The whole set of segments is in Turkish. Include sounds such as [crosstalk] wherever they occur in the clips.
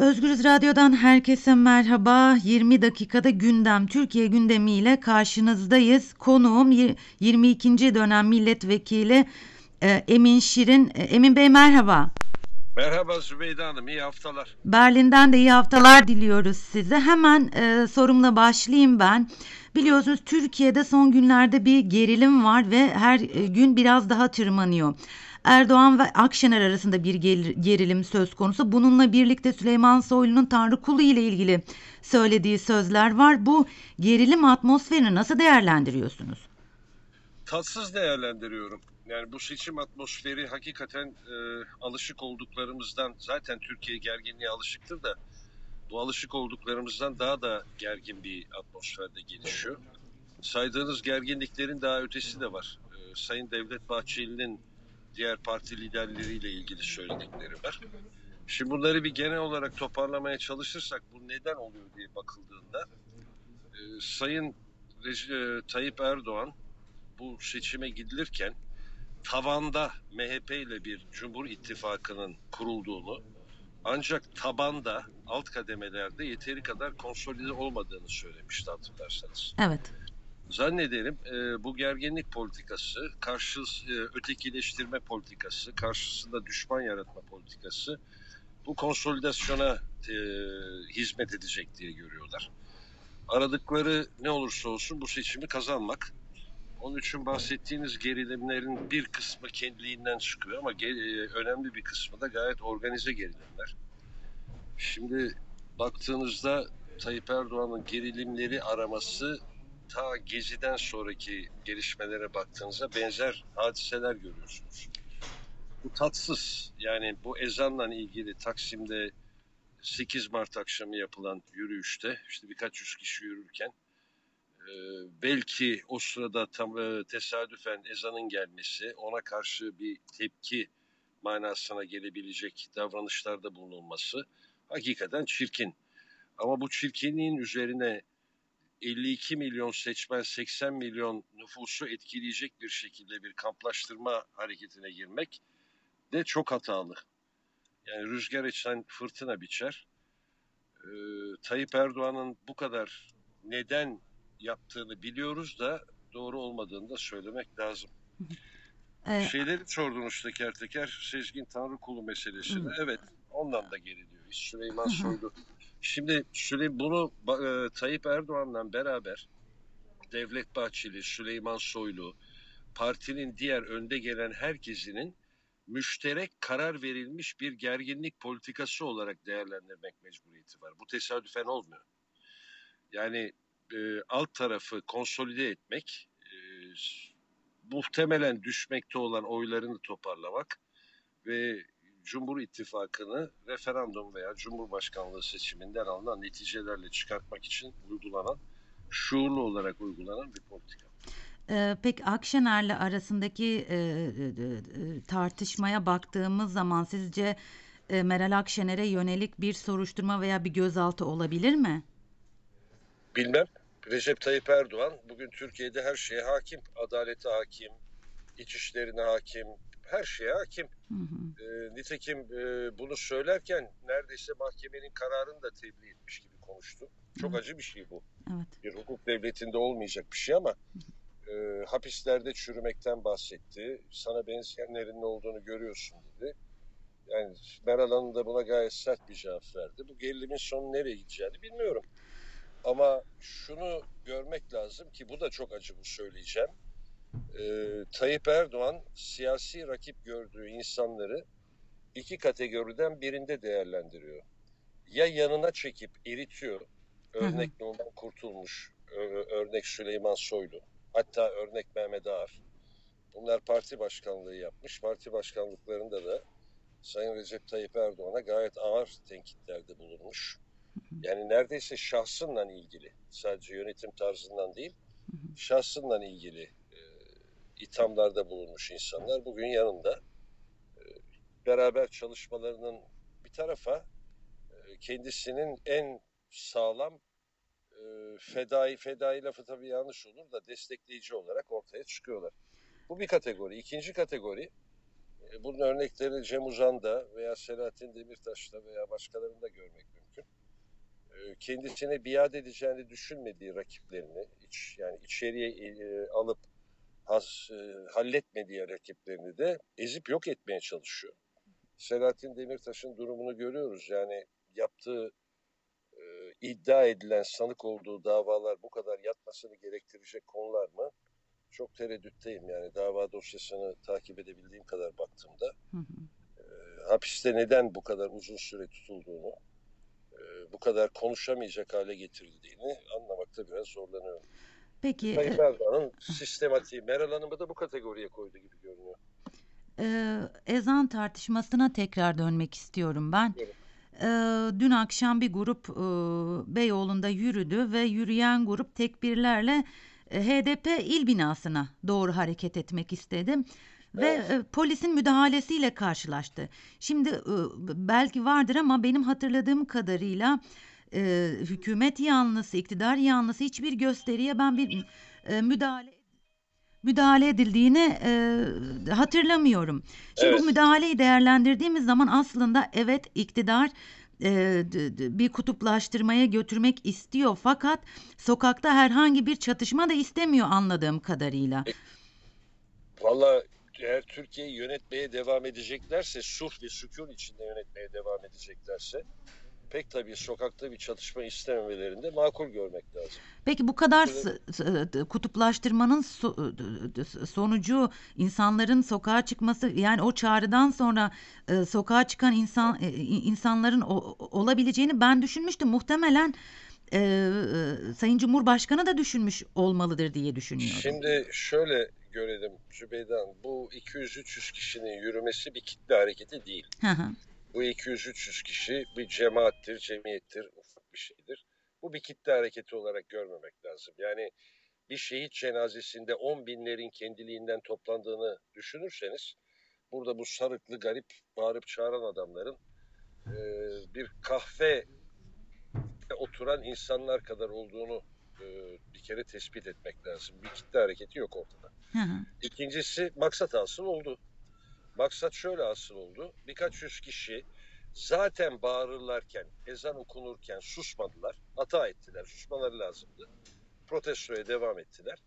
Özgürüz Radyo'dan herkese merhaba. 20 dakikada gündem, Türkiye gündemiyle karşınızdayız. Konuğum 22. dönem milletvekili e, Emin Şirin. E, Emin Bey merhaba. Merhaba Zübeyde Hanım, iyi haftalar. Berlin'den de iyi haftalar diliyoruz size. Hemen e, sorumla başlayayım ben. Biliyorsunuz Türkiye'de son günlerde bir gerilim var ve her e, gün biraz daha tırmanıyor. Erdoğan ve Akşener arasında bir gerilim söz konusu. Bununla birlikte Süleyman Soylu'nun Tanrı kulu ile ilgili söylediği sözler var. Bu gerilim atmosferini nasıl değerlendiriyorsunuz? Tatsız değerlendiriyorum. Yani bu seçim atmosferi hakikaten e, alışık olduklarımızdan zaten Türkiye gerginliğe alışıktır da bu alışık olduklarımızdan daha da gergin bir atmosferde gelişiyor. Saydığınız gerginliklerin daha ötesi de var. E, Sayın Devlet Bahçeli'nin diğer parti liderleriyle ilgili söyledikleri var. Şimdi bunları bir genel olarak toparlamaya çalışırsak bu neden oluyor diye bakıldığında e, Sayın e, Tayyip Erdoğan bu seçime gidilirken tavanda MHP ile bir Cumhur İttifakı'nın kurulduğunu ancak tabanda alt kademelerde yeteri kadar konsolide olmadığını söylemişti hatırlarsanız. Evet. Zannederim e, bu gerginlik politikası, karşı e, ötekileştirme politikası, karşısında düşman yaratma politikası bu konsolidasyona e, hizmet edecek diye görüyorlar. Aradıkları ne olursa olsun bu seçimi kazanmak. Onun için bahsettiğiniz gerilimlerin bir kısmı kendiliğinden çıkıyor ama e, önemli bir kısmı da gayet organize gerilimler. Şimdi baktığınızda Tayyip Erdoğan'ın gerilimleri araması ta Gezi'den sonraki gelişmelere baktığınızda benzer hadiseler görüyorsunuz. Bu tatsız. Yani bu ezanla ilgili Taksim'de 8 Mart akşamı yapılan yürüyüşte işte birkaç yüz kişi yürürken e, belki o sırada tam e, tesadüfen ezanın gelmesi ona karşı bir tepki manasına gelebilecek davranışlarda bulunulması hakikaten çirkin. Ama bu çirkinliğin üzerine 52 milyon seçmen 80 milyon nüfusu etkileyecek bir şekilde bir kamplaştırma hareketine girmek de çok hatalı. Yani rüzgar esen fırtına biçer. Ee, Tayyip Erdoğan'ın bu kadar neden yaptığını biliyoruz da doğru olmadığını da söylemek lazım. Evet. Şeyleri sordunuz teker teker. Sezgin Tanrı kulu meselesini. Evet ondan da geri diyor. Süleyman Soylu Şimdi Süley bunu e, Tayyip Erdoğan'la beraber Devlet Bahçeli, Süleyman Soylu, partinin diğer önde gelen herkesinin müşterek karar verilmiş bir gerginlik politikası olarak değerlendirmek mecburiyeti var. Bu tesadüfen olmuyor. Yani e, alt tarafı konsolide etmek, e, muhtemelen düşmekte olan oylarını toparlamak ve Cumhur İttifakı'nı referandum veya Cumhurbaşkanlığı seçiminden alınan neticelerle çıkartmak için uygulanan, şuurlu olarak uygulanan bir politika. Ee, peki Akşener'le arasındaki e, e, tartışmaya baktığımız zaman sizce e, Meral Akşener'e yönelik bir soruşturma veya bir gözaltı olabilir mi? Bilmem. Recep Tayyip Erdoğan bugün Türkiye'de her şeye hakim. Adalete hakim, iç işlerine hakim, her şeye hakim. Hı hı. E, nitekim e, bunu söylerken neredeyse mahkemenin kararını da tebliğ etmiş gibi konuştu. Çok evet. acı bir şey bu. Evet. Bir hukuk devletinde olmayacak bir şey ama e, hapislerde çürümekten bahsetti. Sana benzeyenlerin ne olduğunu görüyorsun dedi. Yani Meral Hanım da buna gayet sert bir cevap verdi. Bu gerilimin sonu nereye gideceğini bilmiyorum. Ama şunu görmek lazım ki bu da çok acı bu söyleyeceğim e, Tayyip Erdoğan siyasi rakip gördüğü insanları iki kategoriden birinde değerlendiriyor. Ya yanına çekip eritiyor, örnek. Numan Kurtulmuş, örnek Süleyman Soylu, hatta örnek Mehmet Ağar. Bunlar parti başkanlığı yapmış. Parti başkanlıklarında da Sayın Recep Tayyip Erdoğan'a gayet ağır tenkitlerde bulunmuş. Yani neredeyse şahsınla ilgili, sadece yönetim tarzından değil, şahsınla ilgili ithamlarda bulunmuş insanlar bugün yanında. Ee, beraber çalışmalarının bir tarafa e, kendisinin en sağlam e, fedai, fedai lafı tabii yanlış olur da destekleyici olarak ortaya çıkıyorlar. Bu bir kategori. İkinci kategori e, Bunun örneklerini Cem Uzan'da veya Selahattin Demirtaş'ta veya başkalarında görmek mümkün. Kendisine biat edeceğini düşünmediği rakiplerini, iç, yani içeriye alıp has, e, halletmediği rakiplerini de ezip yok etmeye çalışıyor. Selahattin Demirtaş'ın durumunu görüyoruz. Yani yaptığı e, iddia edilen sanık olduğu davalar bu kadar yatmasını gerektirecek konular mı? Çok tereddütteyim yani dava dosyasını takip edebildiğim kadar baktığımda. Hı hı. E, hapiste neden bu kadar uzun süre tutulduğunu, e, bu kadar konuşamayacak hale getirildiğini anlamakta biraz zorlanıyorum. Peki Tayyip e, Erdoğan'ın sistematiği, Meral Hanım'ı da bu kategoriye koydu gibi görünüyor. e, ezan tartışmasına tekrar dönmek istiyorum ben. Buyurun. E, dün akşam bir grup e, Beyoğlu'nda yürüdü ve yürüyen grup tekbirlerle HDP il binasına doğru hareket etmek istedi. Ve Evet. polisin müdahalesiyle karşılaştı. Şimdi belki vardır ama benim hatırladığım kadarıyla e, hükümet yanlısı, iktidar yanlısı hiçbir gösteriye ben bir e, müdahale müdahale edildiğini e, hatırlamıyorum. Şimdi Evet. bu müdahaleyi değerlendirdiğimiz zaman aslında evet iktidar e, bir kutuplaştırmaya götürmek istiyor fakat sokakta herhangi bir çatışma da istemiyor anladığım kadarıyla. Valla eğer Türkiye'yi yönetmeye devam edeceklerse, sulh ve sükun içinde yönetmeye devam edeceklerse pek tabii sokakta bir çatışma istememelerinde makul görmek lazım. Peki bu kadar d- kutuplaştırmanın so- sonucu insanların sokağa çıkması yani o çağrıdan sonra e, sokağa çıkan insan e, insanların o- olabileceğini ben düşünmüştüm. Muhtemelen e, e, Sayın Cumhurbaşkanı da düşünmüş olmalıdır diye düşünüyorum. Şimdi şöyle görelim Zübeyde Hanım, bu 200-300 kişinin yürümesi bir kitle hareketi değil. Hı hı. Bu 200-300 kişi bir cemaattir, cemiyettir, ufak bir şeydir. Bu bir kitle hareketi olarak görmemek lazım. Yani bir şehit cenazesinde 10 binlerin kendiliğinden toplandığını düşünürseniz burada bu sarıklı garip bağırıp çağıran adamların e, bir kahve oturan insanlar kadar olduğunu e, bir kere tespit etmek lazım. Bir kitle hareketi yok ortada. Hı hı. İkincisi maksat asıl oldu. Maksat şöyle asıl oldu. Birkaç yüz kişi zaten bağırırlarken, ezan okunurken susmadılar. Hata ettiler. Susmaları lazımdı. Protestoya devam ettiler.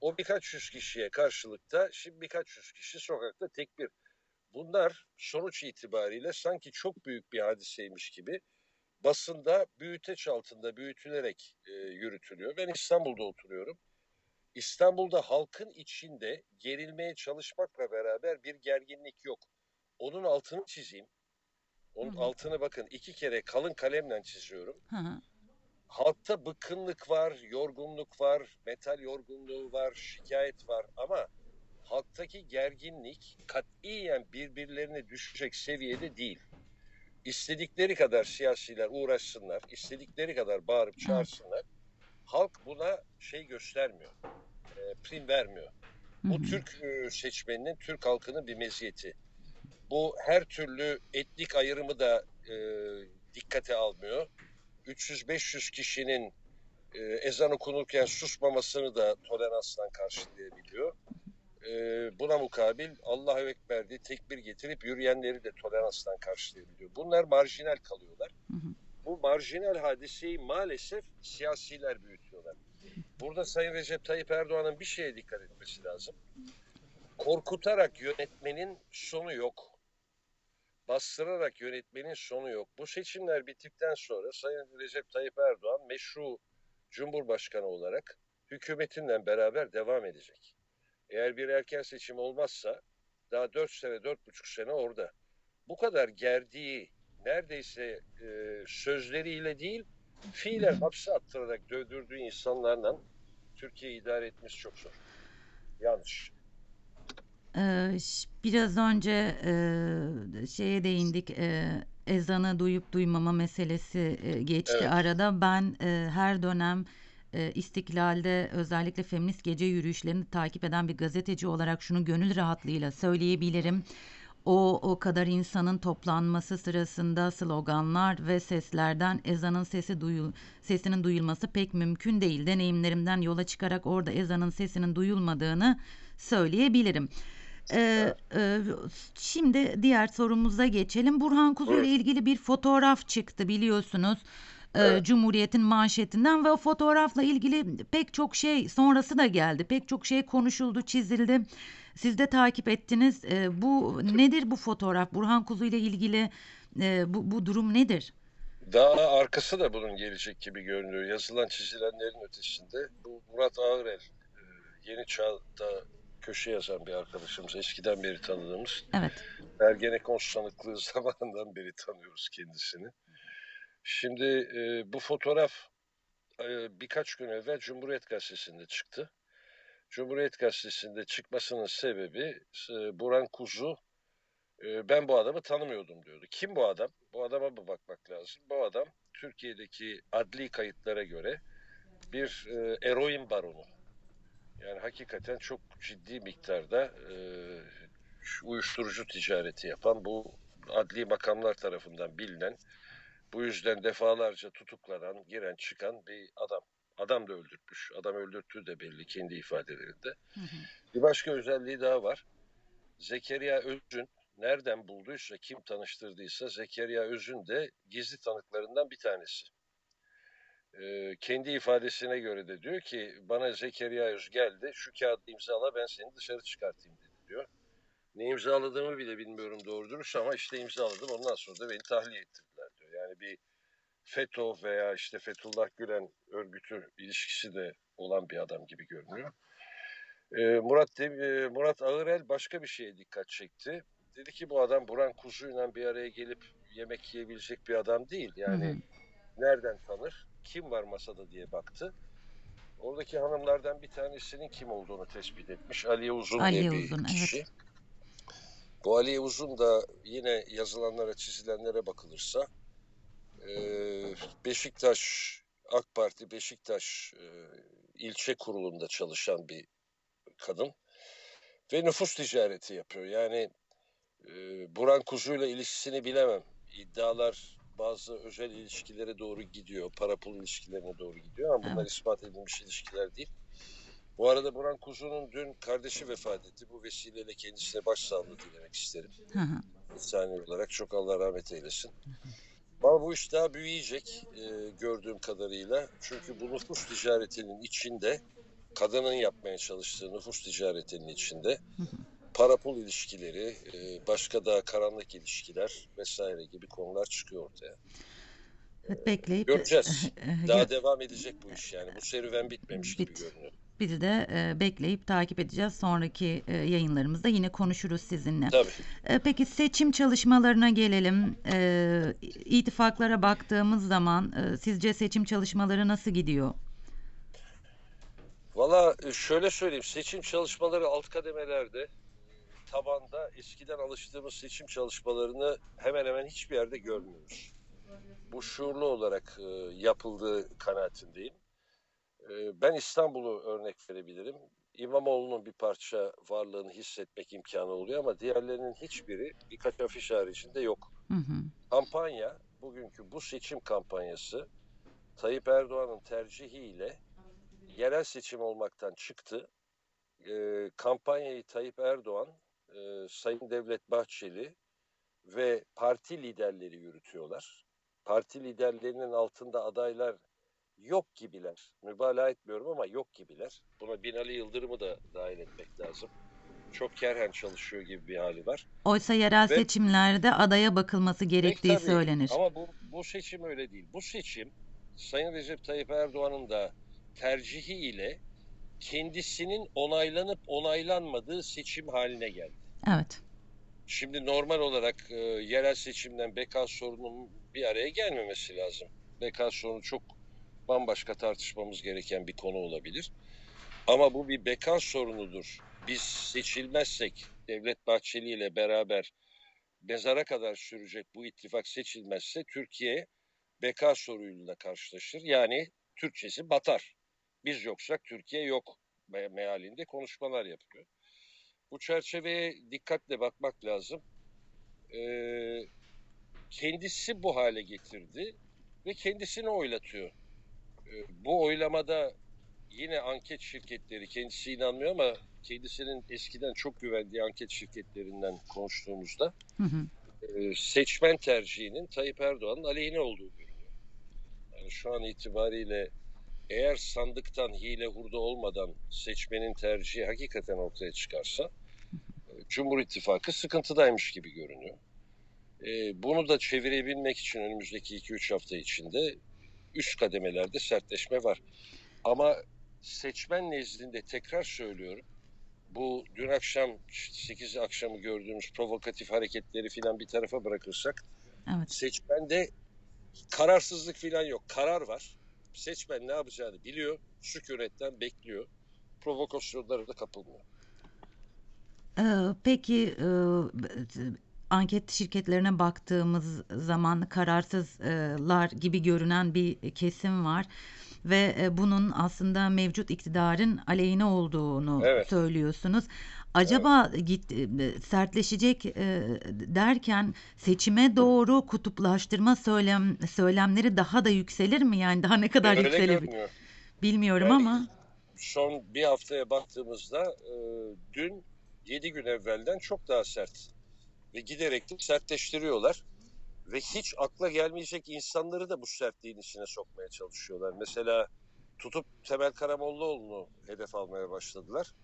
O birkaç yüz kişiye karşılıkta şimdi birkaç yüz kişi sokakta tekbir. Bunlar sonuç itibariyle sanki çok büyük bir hadiseymiş gibi basında büyüteç altında büyütülerek e, yürütülüyor. Ben İstanbul'da oturuyorum. İstanbul'da halkın içinde gerilmeye çalışmakla beraber bir gerginlik yok. Onun altını çizeyim. Onun Hı hı. altını bakın iki kere kalın kalemle çiziyorum. Hı hı. Halkta bıkkınlık var, yorgunluk var, metal yorgunluğu var, şikayet var ama halktaki gerginlik katiyen birbirlerine düşecek seviyede değil. İstedikleri kadar siyasiler uğraşsınlar, istedikleri kadar bağırıp çağırsınlar. Halk buna şey göstermiyor, e, prim vermiyor. Hı Bu hı. Türk e, seçmeninin, Türk halkının bir meziyeti. Bu her türlü etnik ayrımı da e, dikkate almıyor. 300-500 kişinin e, ezan okunurken susmamasını da toleransla karşılayabiliyor. E, buna mukabil Allahu Ekber diye tekbir getirip yürüyenleri de toleransla karşılayabiliyor. Bunlar marjinal kalıyorlar. Hı hı. Bu marjinal hadiseyi maalesef siyasiler büyütüyorlar. Burada Sayın Recep Tayyip Erdoğan'ın bir şeye dikkat etmesi lazım. Korkutarak yönetmenin sonu yok. Bastırarak yönetmenin sonu yok. Bu seçimler bittikten sonra Sayın Recep Tayyip Erdoğan meşru Cumhurbaşkanı olarak hükümetinle beraber devam edecek. Eğer bir erken seçim olmazsa daha 4 sene, 4,5 sene orada. Bu kadar gerdiği neredeyse e, sözleriyle değil, fiilen hapse attırarak dövdürdüğü insanlarla Türkiye'yi idare etmesi çok zor. Yanlış. Ee, biraz önce e, şeye değindik e, ezanı duyup duymama meselesi e, geçti Evet. arada ben e, her dönem İstiklal'de özellikle feminist gece yürüyüşlerini takip eden bir gazeteci olarak şunu gönül rahatlığıyla söyleyebilirim. O o kadar insanın toplanması sırasında sloganlar ve seslerden ezanın sesi duyul sesinin duyulması pek mümkün değil. Deneyimlerimden yola çıkarak orada ezanın sesinin duyulmadığını söyleyebilirim. Ee, e, şimdi diğer sorumuza geçelim. Burhan Kuzu ile ilgili bir fotoğraf çıktı biliyorsunuz. Ee, Evet. Cumhuriyet'in manşetinden ve o fotoğrafla ilgili pek çok şey sonrası da geldi. Pek çok şey konuşuldu, çizildi. Siz de takip ettiniz. Ee, bu nedir bu fotoğraf? Burhan Kuzu ile ilgili e, bu, bu durum nedir? Daha arkası da bunun gelecek gibi görünüyor. Yazılan çizilenlerin ötesinde. Bu Murat Ağırel, e, Yeni Çağ'da köşe yazan bir arkadaşımız. Eskiden beri tanıdığımız. Evet. Ergenekon sanıklığı [laughs] zamanından beri tanıyoruz kendisini. Şimdi e, bu fotoğraf e, birkaç gün evvel Cumhuriyet Gazetesi'nde çıktı. Cumhuriyet Gazetesi'nde çıkmasının sebebi Burhan Kuzu e, ben bu adamı tanımıyordum diyordu. Kim bu adam? Bu adama bir bakmak lazım. Bu adam Türkiye'deki adli kayıtlara göre bir e, eroin baronu. Yani hakikaten çok ciddi miktarda e, uyuşturucu ticareti yapan bu adli makamlar tarafından bilinen bu yüzden defalarca tutuklanan, giren, çıkan bir adam. Adam da öldürtmüş. Adam öldürttüğü de belli kendi ifadelerinde. Hı hı. Bir başka özelliği daha var. Zekeriya Özün nereden bulduysa, kim tanıştırdıysa Zekeriya Özün de gizli tanıklarından bir tanesi. Ee, kendi ifadesine göre de diyor ki bana Zekeriya Öz geldi şu kağıdı imzala ben seni dışarı çıkartayım dedi diyor. Ne imzaladığımı bile bilmiyorum doğru dürüst ama işte imzaladım ondan sonra da beni tahliye ettirdiler diyor. Yani bir FETÖ veya işte Fethullah Gülen örgütü ilişkisi de olan bir adam gibi görünüyor. Ee, Murat de, e, Murat Ağırel başka bir şeye dikkat çekti. Dedi ki bu adam Burhan Kuzu'yla bir araya gelip yemek yiyebilecek bir adam değil. Yani Hı hı. nereden tanır? Kim var masada diye baktı. Oradaki hanımlardan bir tanesinin kim olduğunu tespit etmiş. Aliye Uzun Aliye diye bir Uzun, kişi. evet. Bu Aliye Uzun da yine yazılanlara, çizilenlere bakılırsa e, Beşiktaş, AK Parti Beşiktaş e, ilçe kurulunda çalışan bir kadın ve nüfus ticareti yapıyor. Yani e, Burhan Kuzu'yla ilişkisini bilemem. İddialar bazı özel ilişkilere doğru gidiyor, para pul ilişkilerine doğru gidiyor ama bunlar ispat edilmiş ilişkiler değil. Bu arada Burhan Kuzu'nun dün kardeşi vefat etti. Bu vesileyle kendisine başsağlığı dilemek isterim. Hı hı. İnsani olarak çok Allah rahmet eylesin. Ama bu iş daha büyüyecek e, gördüğüm kadarıyla. Çünkü bu nüfus ticaretinin içinde, kadının yapmaya çalıştığı nüfus ticaretinin içinde para pul ilişkileri, e, başka da karanlık ilişkiler vesaire gibi konular çıkıyor ortaya. Evet, bekleyip Göreceğiz. [laughs] Daha devam edecek bu iş yani. Bu serüven bitmemiş gibi Bit- görünüyor. Biz de e, bekleyip takip edeceğiz. Sonraki e, yayınlarımızda yine konuşuruz sizinle. Tabii. E, Peki seçim çalışmalarına gelelim. E, ittifaklara baktığımız zaman e, sizce seçim çalışmaları nasıl gidiyor? Valla e, şöyle söyleyeyim. Seçim çalışmaları alt kademelerde tabanda eskiden alıştığımız seçim çalışmalarını hemen hemen hiçbir yerde görmüyoruz. Bu şuurlu olarak e, yapıldığı kanaatindeyim. Ben İstanbul'u örnek verebilirim. İmamoğlu'nun bir parça varlığını hissetmek imkanı oluyor ama diğerlerinin hiçbiri birkaç afiş haricinde yok. Hı hı. Kampanya, bugünkü bu seçim kampanyası Tayyip Erdoğan'ın tercihiyle yerel seçim olmaktan çıktı. E, kampanyayı Tayyip Erdoğan, e, Sayın Devlet Bahçeli ve parti liderleri yürütüyorlar. Parti liderlerinin altında adaylar yok gibiler. Mübalağa etmiyorum ama yok gibiler. Buna Binali Yıldırım'ı da dahil etmek lazım. Çok kerhen çalışıyor gibi bir hali var. Oysa yerel Ve- seçimlerde adaya bakılması gerektiği tabii. söylenir. Ama bu, bu seçim öyle değil. Bu seçim Sayın Recep Tayyip Erdoğan'ın da tercihi ile kendisinin onaylanıp onaylanmadığı seçim haline geldi. Evet. Şimdi normal olarak e, yerel seçimden beka sorunun bir araya gelmemesi lazım. Beka sorunu çok bambaşka tartışmamız gereken bir konu olabilir. Ama bu bir beka sorunudur. Biz seçilmezsek Devlet Bahçeli ile beraber mezara kadar sürecek bu ittifak seçilmezse Türkiye beka soruyla karşılaşır. Yani Türkçesi batar. Biz yoksak Türkiye yok me- mealinde konuşmalar yapıyor. Bu çerçeveye dikkatle bakmak lazım. Ee, kendisi bu hale getirdi ve kendisini oylatıyor. Ee, bu oylamada yine anket şirketleri kendisi inanmıyor ama kendisinin eskiden çok güvendiği anket şirketlerinden konuştuğumuzda Hı hı. e, seçmen tercihinin Tayyip Erdoğan'ın aleyhine olduğu görünüyor. Yani şu an itibariyle eğer sandıktan hile hurda olmadan seçmenin tercihi hakikaten ortaya çıkarsa e, Cumhur İttifakı sıkıntıdaymış gibi görünüyor. E, bunu da çevirebilmek için önümüzdeki 2-3 hafta içinde üst kademelerde sertleşme var. Ama seçmen nezdinde tekrar söylüyorum. Bu dün akşam 8 akşamı gördüğümüz provokatif hareketleri filan bir tarafa bırakırsak Evet. seçmende kararsızlık filan yok. Karar var. Seçmen ne yapacağını biliyor. Sükunetten bekliyor. Provokasyonlara da kapılmıyor. Ee, peki e, anket şirketlerine baktığımız zaman kararsızlar gibi görünen bir kesim var ve e, bunun aslında mevcut iktidarın aleyhine olduğunu Evet. söylüyorsunuz. Acaba git e, sertleşecek e, derken seçime doğru kutuplaştırma söylem söylemleri daha da yükselir mi? Yani daha ne kadar Öyle görünüyor. Bilmiyorum Yani ama Son bir haftaya baktığımızda e, dün 7 gün evvelden çok daha sert. Ve giderek de sertleştiriyorlar. Ve hiç akla gelmeyecek insanları da bu sertliğin içine sokmaya çalışıyorlar. Mesela tutup Temel Karamollaoğlu'nu hedef almaya başladılar.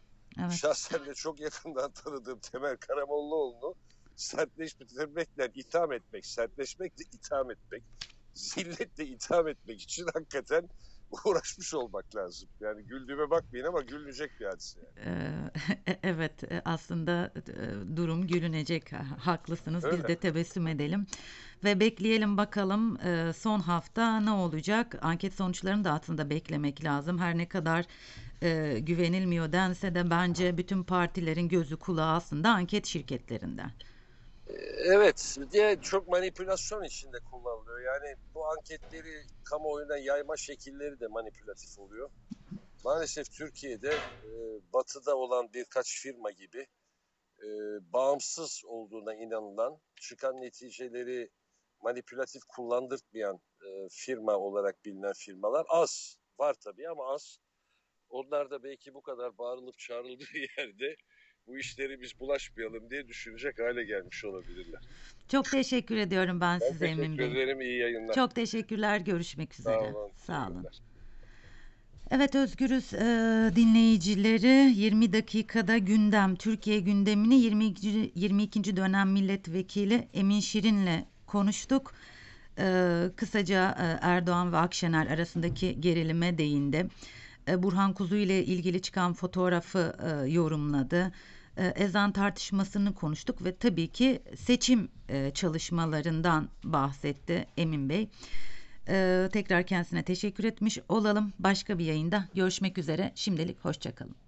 evet. Şahsen de çok yakından tanıdığım Temel Karamollaoğlu'nu sertleştirmekle itham etmek, sertleşmekle itham etmek, zilletle itham etmek için hakikaten uğraşmış olmak lazım. Yani güldüğüme bakmayın ama gülünecek bir hadise. Yani. Ee, [laughs] evet e, aslında e, durum gülünecek Ha- haklısınız biz Öyle. de tebessüm edelim ve bekleyelim bakalım e, son hafta ne olacak anket sonuçlarını da aslında beklemek lazım her ne kadar e, güvenilmiyor dense de bence bütün partilerin gözü kulağı aslında anket şirketlerinde. Evet, diye çok manipülasyon içinde kullanılıyor. Yani bu anketleri kamuoyuna yayma şekilleri de manipülatif oluyor. Maalesef Türkiye'de e, batıda olan birkaç firma gibi e, bağımsız olduğuna inanılan, çıkan neticeleri manipülatif kullandırtmayan e, firma olarak bilinen firmalar az. Var tabii ama az. Onlar da belki bu kadar bağırılıp çağrıldığı [laughs] yerde bu işleri biz bulaşmayalım diye düşünecek hale gelmiş olabilirler. Çok teşekkür ediyorum ben, Ben size Emin Bey. ederim. İyi yayınlar. Çok teşekkürler görüşmek Sağ üzere. olun. Sağ olun. Evet Özgürüz e, dinleyicileri 20 dakikada gündem Türkiye gündemini 22. 22. dönem milletvekili Emin Şirin'le konuştuk. E, kısaca e, Erdoğan ve Akşener arasındaki gerilime değindi. E, Burhan Kuzu ile ilgili çıkan fotoğrafı e, yorumladı. E, ezan tartışmasını konuştuk ve tabii ki seçim e, çalışmalarından bahsetti Emin Bey. Ee, tekrar kendisine teşekkür etmiş olalım. Başka bir yayında görüşmek üzere. Şimdilik hoşçakalın.